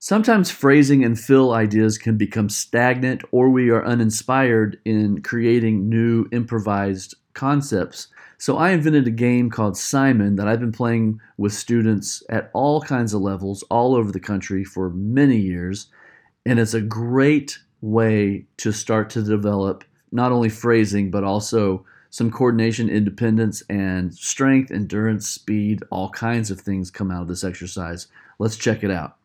Sometimes phrasing and fill ideas can become stagnant or we are uninspired in creating new improvised concepts. So I invented a game called Simon that I've been playing with students at all kinds of levels all over the country for many years. And it's a great way to start to develop not only phrasing, but also some coordination, independence, and strength, endurance, speed, all kinds of things come out of this exercise. Let's check it out.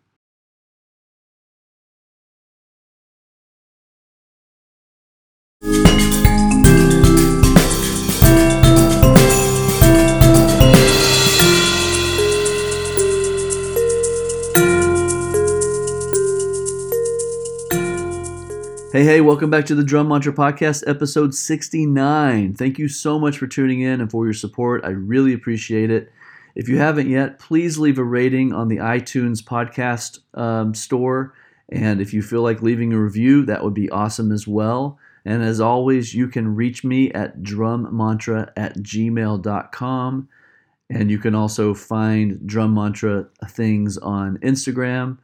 Hey, hey, welcome back to the Drum Mantra Podcast, episode 69. Thank you so much for tuning in and for your support. I really appreciate it. If you haven't yet, please leave a rating on the iTunes podcast um, store. And if you feel like leaving a review, that would be awesome as well. And as always, you can reach me at drummantra at gmail.com. And you can also find Drum Mantra things on Instagram,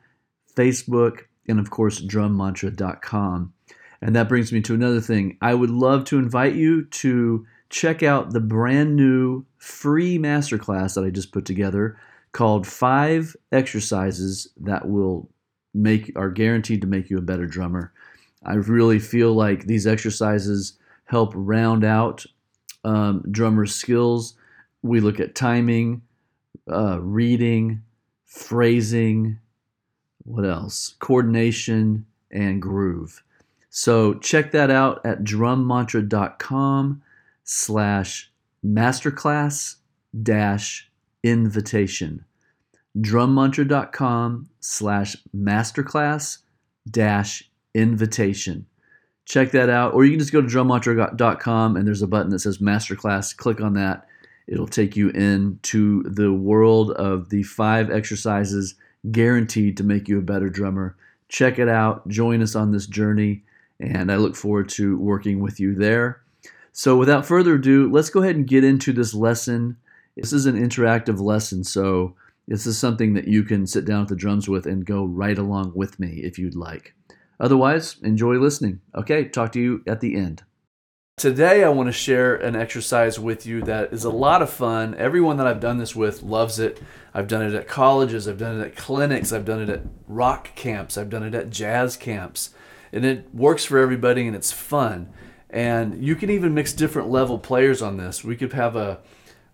Facebook, and of course, drummantra.com. And that brings me to another thing. I would love to invite you to check out the brand new free masterclass that I just put together called Five Exercises That Will Make Are Guaranteed to Make You a Better Drummer. I really feel like these exercises help round out um, drummer skills. We look at timing, uh, reading, phrasing, what else? Coordination and groove. So check that out at drummantra.com slash masterclass dash invitation. drummantra.com slash masterclass dash invitation. Check that out. Or you can just go to drummantra.com and there's a button that says masterclass. Click on that. It'll take you into the world of the five exercises guaranteed to make you a better drummer. Check it out. Join us on this journey and I look forward to working with you there. So, without further ado, let's go ahead and get into this lesson. This is an interactive lesson, so this is something that you can sit down at the drums with and go right along with me if you'd like. Otherwise, enjoy listening. Okay, talk to you at the end. Today, I want to share an exercise with you that is a lot of fun. Everyone that I've done this with loves it. I've done it at colleges, I've done it at clinics, I've done it at rock camps, I've done it at jazz camps and it works for everybody and it's fun. And you can even mix different level players on this. We could have a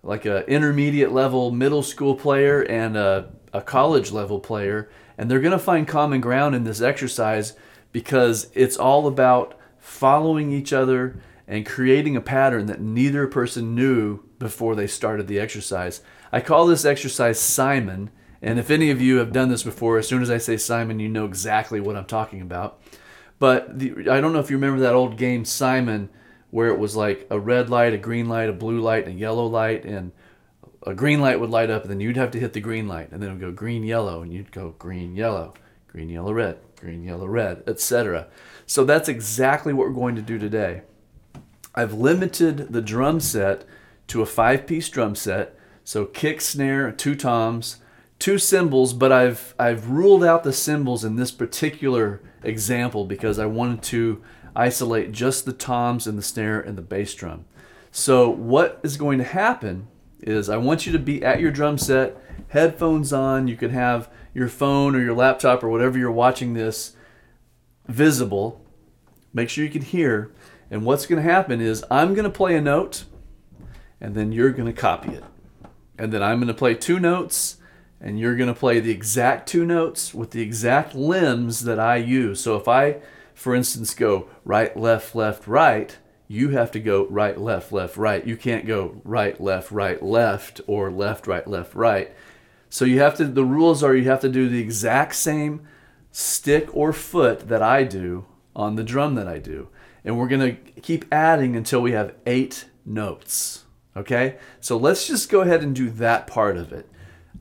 like a intermediate level middle school player and a, a college level player, and they're gonna find common ground in this exercise because it's all about following each other and creating a pattern that neither person knew before they started the exercise. I call this exercise Simon, and if any of you have done this before, as soon as I say Simon, you know exactly what I'm talking about. But the, I don't know if you remember that old game Simon, where it was like a red light, a green light, a blue light, and a yellow light, and a green light would light up, and then you'd have to hit the green light, and then it would go green, yellow, and you'd go green, yellow, green, yellow, red, green, yellow, red, etc. So that's exactly what we're going to do today. I've limited the drum set to a five piece drum set. So kick, snare, two toms, two cymbals, but I've I've ruled out the cymbals in this particular example because I wanted to isolate just the toms and the snare and the bass drum. So what is going to happen is I want you to be at your drum set, headphones on, you can have your phone or your laptop or whatever you're watching this visible. Make sure you can hear. And what's going to happen is I'm going to play a note and then you're going to copy it. And then I'm going to play two notes and you're going to play the exact two notes with the exact limbs that I use. So if I, for instance, go right, left, left, right, you have to go right, left, left, right. You can't go right, left, right, left, or left, right, left, right. So you have to, the rules are you have to do the exact same stick or foot that I do on the drum that I do. And we're going to keep adding until we have eight notes. Okay? So let's just go ahead and do that part of it.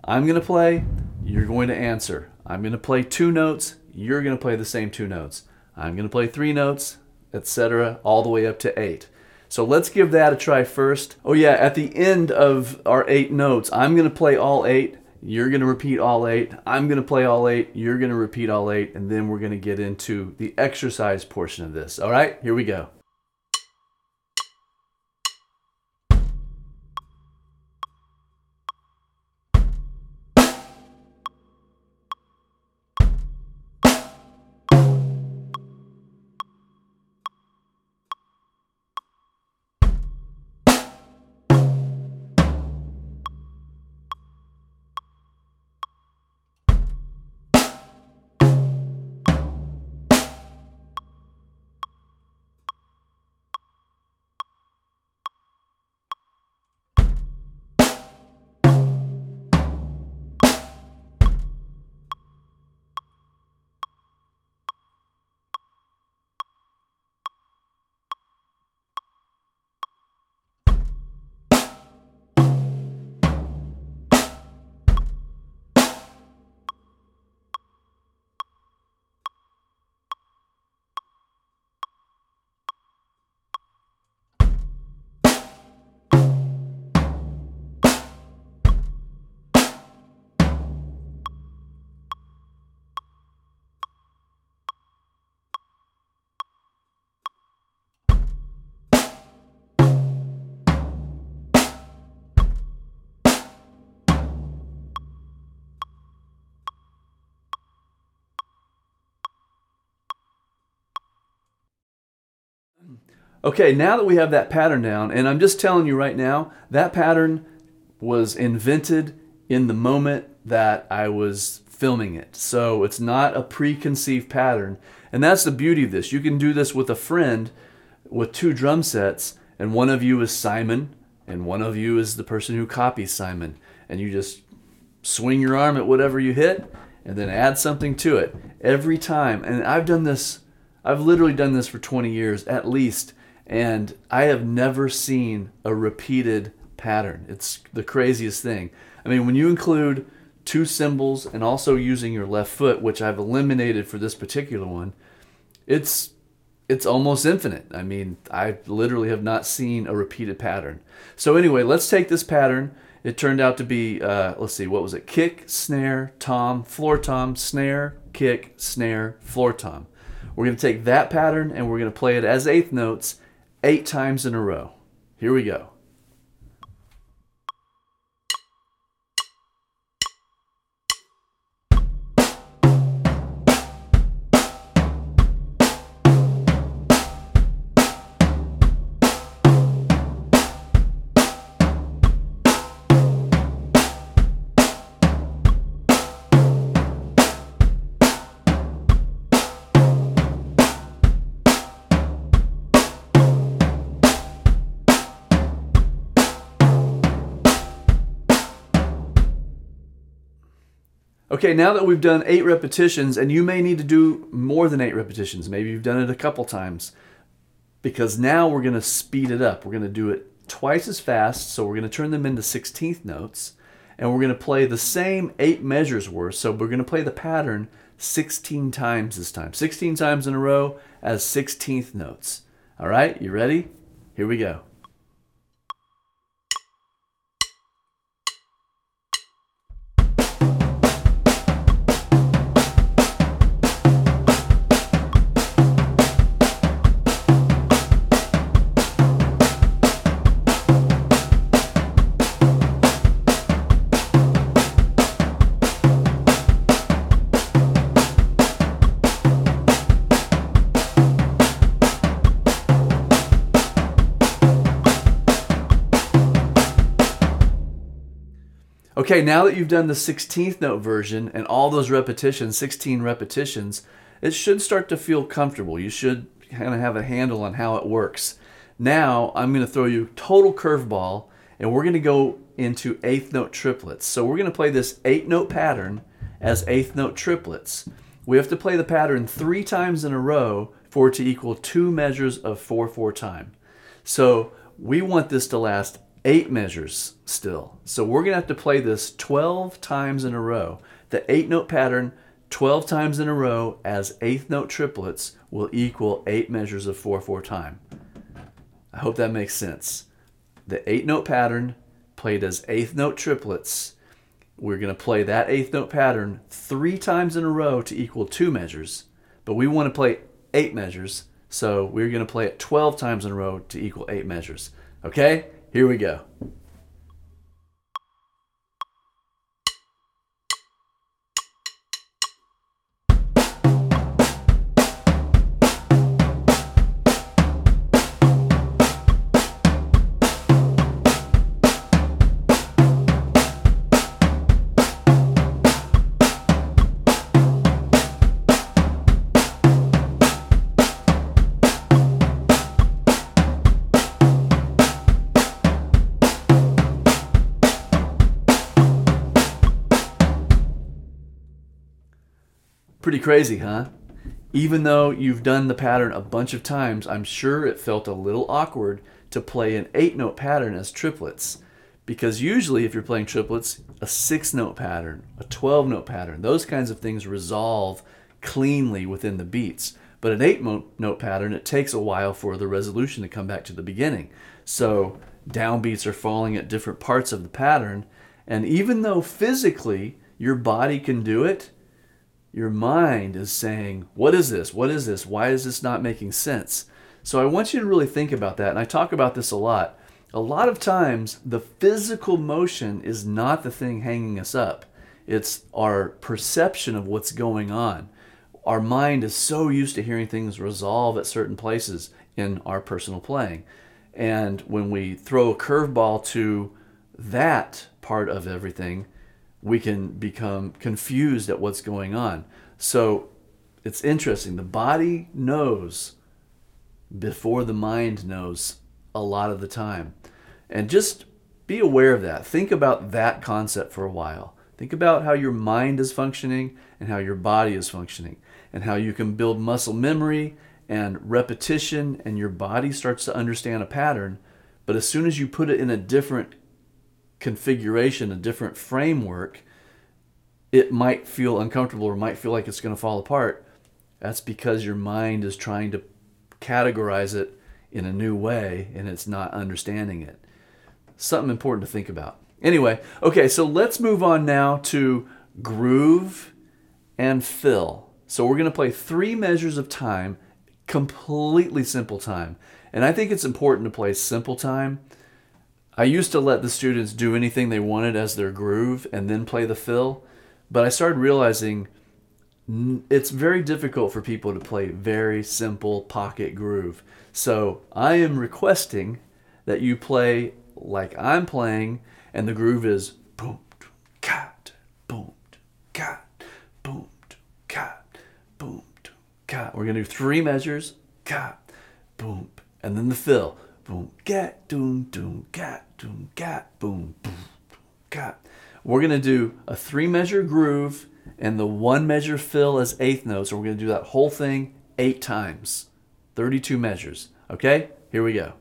I'm going to play, you're going to answer. I'm going to play two notes, you're going to play the same two notes. I'm going to play three notes, etc., all the way up to eight. So let's give that a try first. Oh, yeah, at the end of our eight notes, I'm going to play all eight. You're going to repeat all eight. I'm going to play all eight. You're going to repeat all eight. And then we're going to get into the exercise portion of this. All right, here we go. Okay, now that we have that pattern down, and I'm just telling you right now, that pattern was invented in the moment that I was filming it. So it's not a preconceived pattern. And that's the beauty of this. You can do this with a friend with two drum sets, and one of you is Simon, and one of you is the person who copies Simon. And you just swing your arm at whatever you hit, and then add something to it every time. And I've done this, I've literally done this for 20 years at least and I have never seen a repeated pattern. It's the craziest thing. I mean, when you include two cymbals and also using your left foot, which I've eliminated for this particular one, it's it's almost infinite. I mean, I literally have not seen a repeated pattern. So anyway, let's take this pattern. It turned out to be, uh, let's see, what was it? Kick, snare, tom, floor tom, snare, kick, snare, floor tom. We're going to take that pattern and we're going to play it as eighth notes eight times in a row. Here we go. Okay, now that we've done eight repetitions, and you may need to do more than eight repetitions, maybe you've done it a couple times, because now we're going to speed it up. We're going to do it twice as fast, so we're going to turn them into 16th notes, and we're going to play the same eight measures worth. So we're going to play the pattern 16 times this time, 16 times in a row as 16th notes. All right, you ready? Here we go. Okay, now that you've done the 16th note version and all those repetitions, 16 repetitions, it should start to feel comfortable. You should kind of have a handle on how it works. Now, I'm going to throw you total curveball and we're going to go into eighth note triplets. So we're going to play this eight note pattern as eighth note triplets. We have to play the pattern three times in a row for it to equal two measures of 4-4 time. So we want this to last eight measures still. So we're going to have to play this 12 times in a row. The eight note pattern, 12 times in a row as eighth note triplets will equal eight measures of 4 4 time. I hope that makes sense. The eight note pattern played as eighth note triplets we're going to play that eighth note pattern three times in a row to equal two measures, but we want to play eight measures, so we're going to play it 12 times in a row to equal eight measures. Okay, here we go. Crazy, huh? Even though you've done the pattern a bunch of times, I'm sure it felt a little awkward to play an eight note pattern as triplets. Because usually, if you're playing triplets, a six note pattern, a 12 note pattern, those kinds of things resolve cleanly within the beats. But an eight note pattern, it takes a while for the resolution to come back to the beginning. So downbeats are falling at different parts of the pattern. And even though physically your body can do it, your mind is saying, What is this? What is this? Why is this not making sense? So I want you to really think about that. And I talk about this a lot. A lot of times, the physical motion is not the thing hanging us up, it's our perception of what's going on. Our mind is so used to hearing things resolve at certain places in our personal playing. And when we throw a curveball to that part of everything, we can become confused at what's going on. So it's interesting. The body knows before the mind knows a lot of the time. And just be aware of that. Think about that concept for a while. Think about how your mind is functioning and how your body is functioning, and how you can build muscle memory and repetition, and your body starts to understand a pattern. But as soon as you put it in a different configuration, a different framework, it might feel uncomfortable or might feel like it's going to fall apart. That's because your mind is trying to categorize it in a new way and it's not understanding it. Something important to think about. Anyway, okay, so let's move on now to groove and fill. So we're going to play three measures of time, completely simple time. And I think it's important to play simple time I used to let the students do anything they wanted as their groove and then play the fill, but I started realizing it's very difficult for people to play very simple pocket groove. So I am requesting that you play like I'm playing, and the groove is boom, cat, boom, cat, boom, cat, boom, cat. We're gonna do three measures, cat, boom, and then the fill boom, gat, doom, doom, gat, doom, gat, boom, boom, gat. We're gonna do a three measure groove and the one measure fill as eighth notes. So we're gonna do that whole thing eight times, 32 measures. Okay, here we go.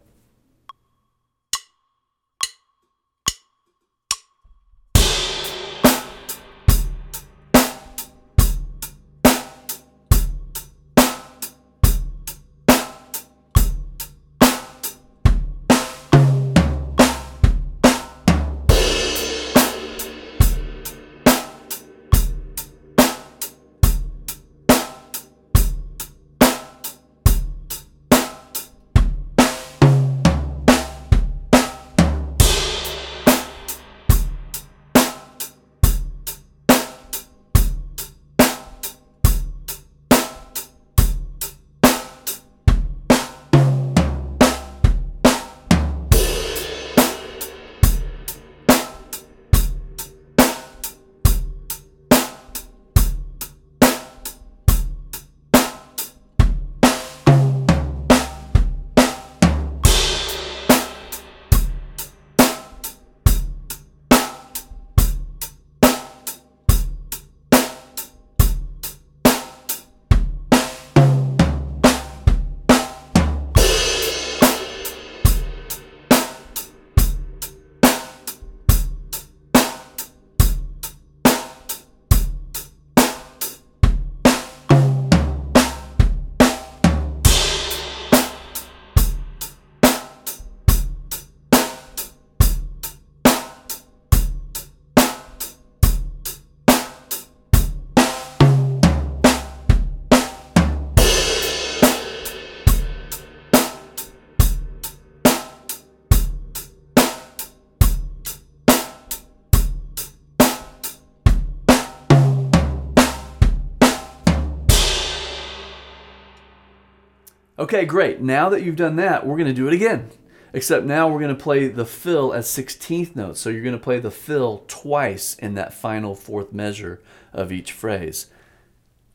Okay, great. Now that you've done that, we're going to do it again. Except now we're going to play the fill at 16th notes. So you're going to play the fill twice in that final fourth measure of each phrase.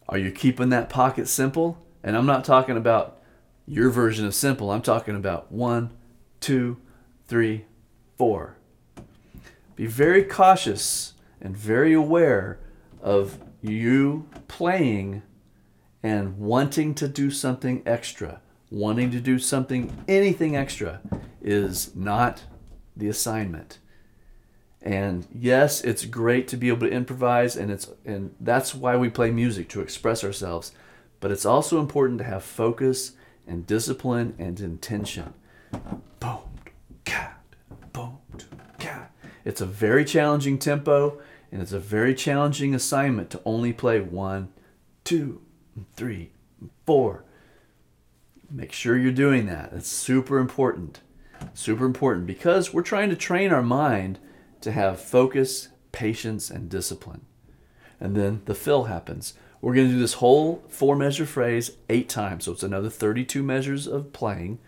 Are you keeping that pocket simple? And I'm not talking about your version of simple. I'm talking about one, two, three, four. Be very cautious and very aware of you playing and wanting to do something extra. Wanting to do something, anything extra, is not the assignment. And yes, it's great to be able to improvise, and it's and that's why we play music to express ourselves. But it's also important to have focus and discipline and intention. Boom, cat, boom, cat. It's a very challenging tempo, and it's a very challenging assignment to only play one, two, three, four. Make sure you're doing that. It's super important. Super important because we're trying to train our mind to have focus, patience, and discipline. And then the fill happens. We're going to do this whole four measure phrase eight times. So it's another 32 measures of playing,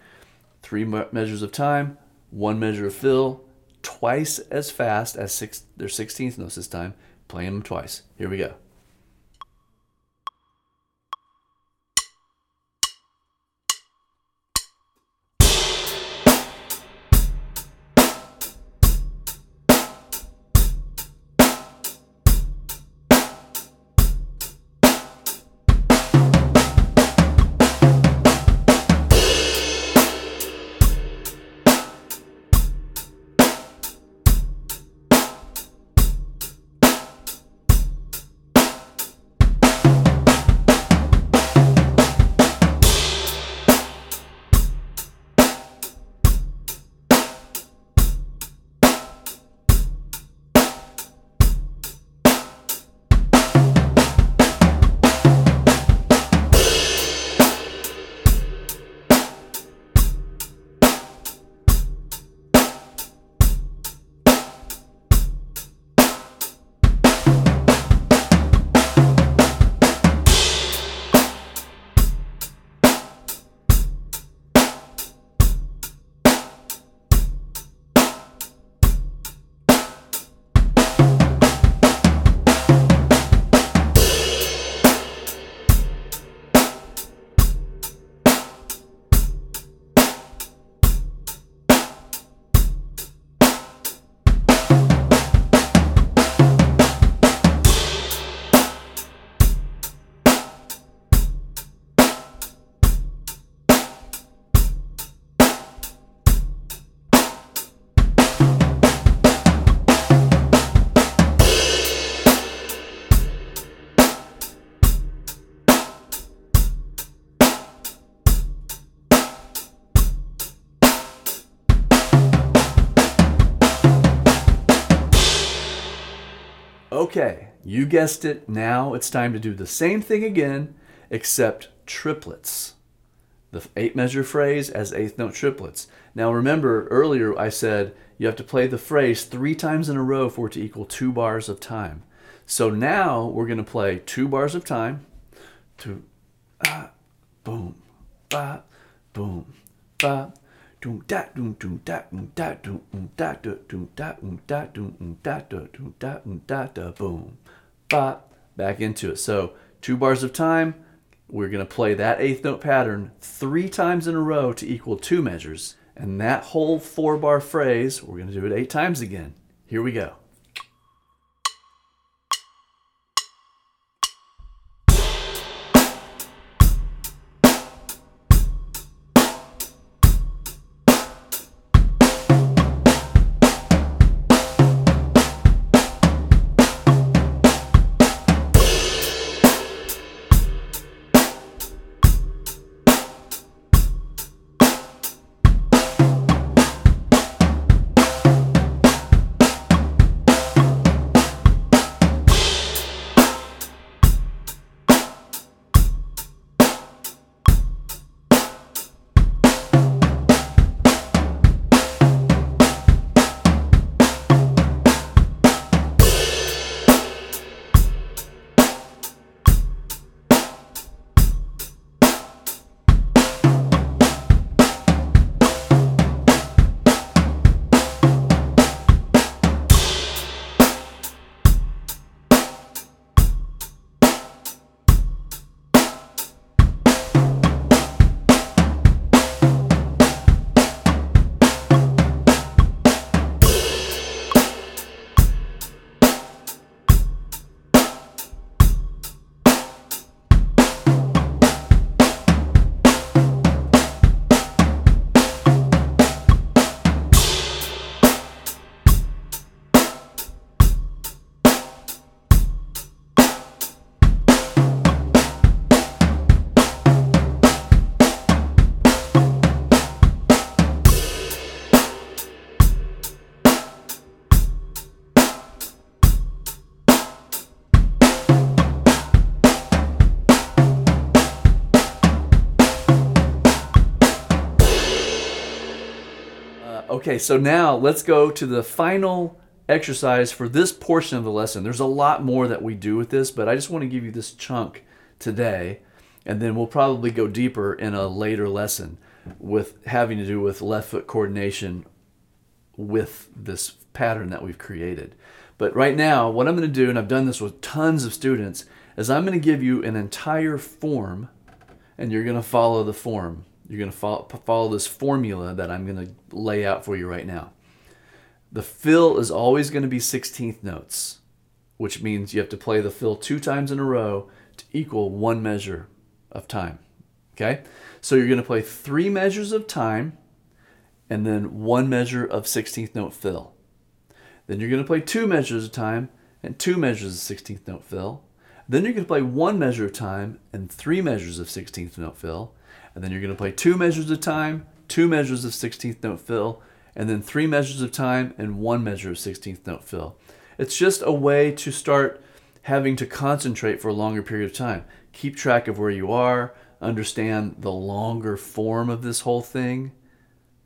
three measures of time, one measure of fill, twice as fast as six, their 16th notes this time, playing them twice. Here we go. Okay, you guessed it. Now it's time to do the same thing again, except triplets. The eight measure phrase as eighth note triplets. Now remember, earlier I said you have to play the phrase three times in a row for it to equal two bars of time. So now we're going to play two bars of time. Two, ah, boom, ba, boom, ba, da da da da da da da da da da da boom ba back into it so two bars of time we're going to play that eighth note pattern three times in a row to equal two measures and that whole four bar phrase we're going to do it eight times again here we go so now let's go to the final exercise for this portion of the lesson. There's a lot more that we do with this, but I just want to give you this chunk today, and then we'll probably go deeper in a later lesson with having to do with left foot coordination with this pattern that we've created. But right now, what I'm going to do, and I've done this with tons of students, is I'm going to give you an entire form, and you're going to follow the form. You're going to follow, follow this formula that I'm going to lay out for you right now. The fill is always going to be 16th notes, which means you have to play the fill two times in a row to equal one measure of time. Okay? So you're going to play three measures of time and then one measure of 16th note fill. Then you're going to play two measures of time and two measures of 16th note fill. Then you're going to play one measure of time and three measures of 16th note fill. And then you're going to play two measures of time, two measures of 16th note fill, and then three measures of time and one measure of 16th note fill. It's just a way to start having to concentrate for a longer period of time. Keep track of where you are, understand the longer form of this whole thing.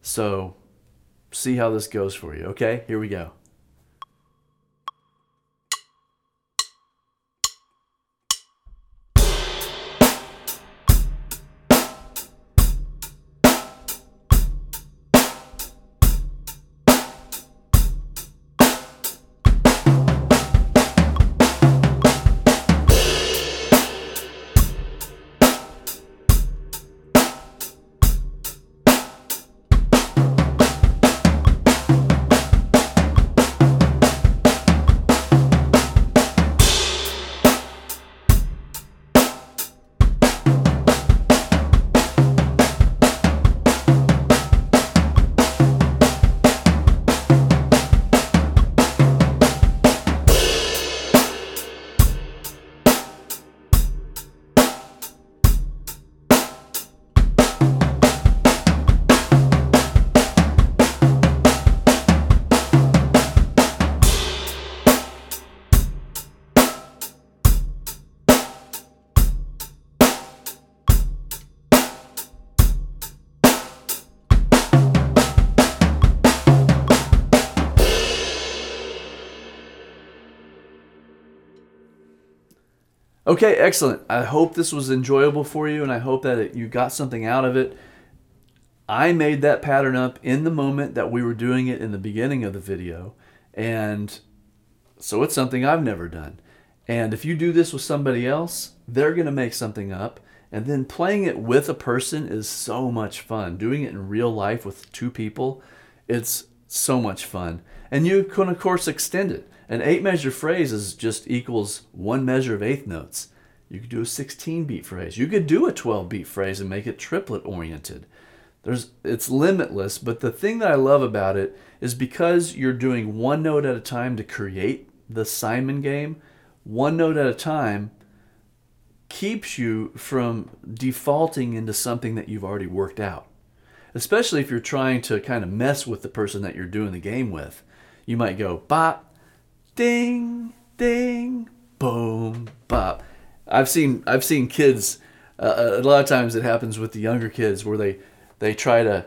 So, see how this goes for you. Okay, here we go. Okay, excellent. I hope this was enjoyable for you and I hope that it, you got something out of it. I made that pattern up in the moment that we were doing it in the beginning of the video. And so it's something I've never done. And if you do this with somebody else, they're going to make something up. And then playing it with a person is so much fun. Doing it in real life with two people, it's so much fun. And you can, of course, extend it. An eight measure phrase is just equals one measure of eighth notes. You could do a 16 beat phrase. You could do a 12 beat phrase and make it triplet oriented. There's it's limitless, but the thing that I love about it is because you're doing one note at a time to create the Simon game, one note at a time keeps you from defaulting into something that you've already worked out. Especially if you're trying to kind of mess with the person that you're doing the game with. You might go bop, ding, ding, boom, bop. I've seen I've seen kids. Uh, a lot of times it happens with the younger kids where they they try to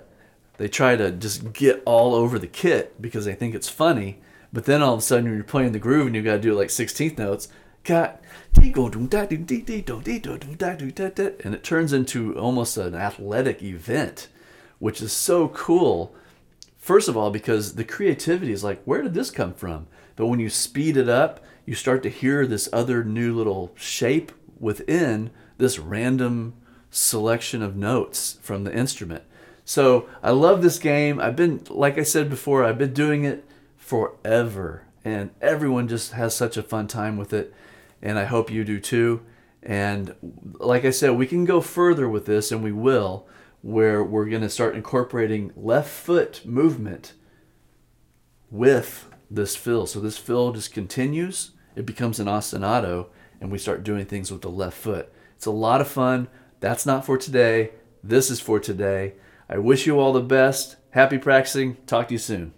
they try to just get all over the kit because they think it's funny. But then all of a sudden when you're playing the groove and you got to do like 16th notes, got and it turns into almost an athletic event, which is so cool. First of all, because the creativity is like, where did this come from? But when you speed it up, you start to hear this other new little shape within this random selection of notes from the instrument. So I love this game. I've been, like I said before, I've been doing it forever. And everyone just has such a fun time with it. And I hope you do too. And like I said, we can go further with this, and we will, where we're going to start incorporating left foot movement with this fill. So this fill just continues, it becomes an ostinato, and we start doing things with the left foot. It's a lot of fun. That's not for today. This is for today. I wish you all the best. Happy practicing. Talk to you soon.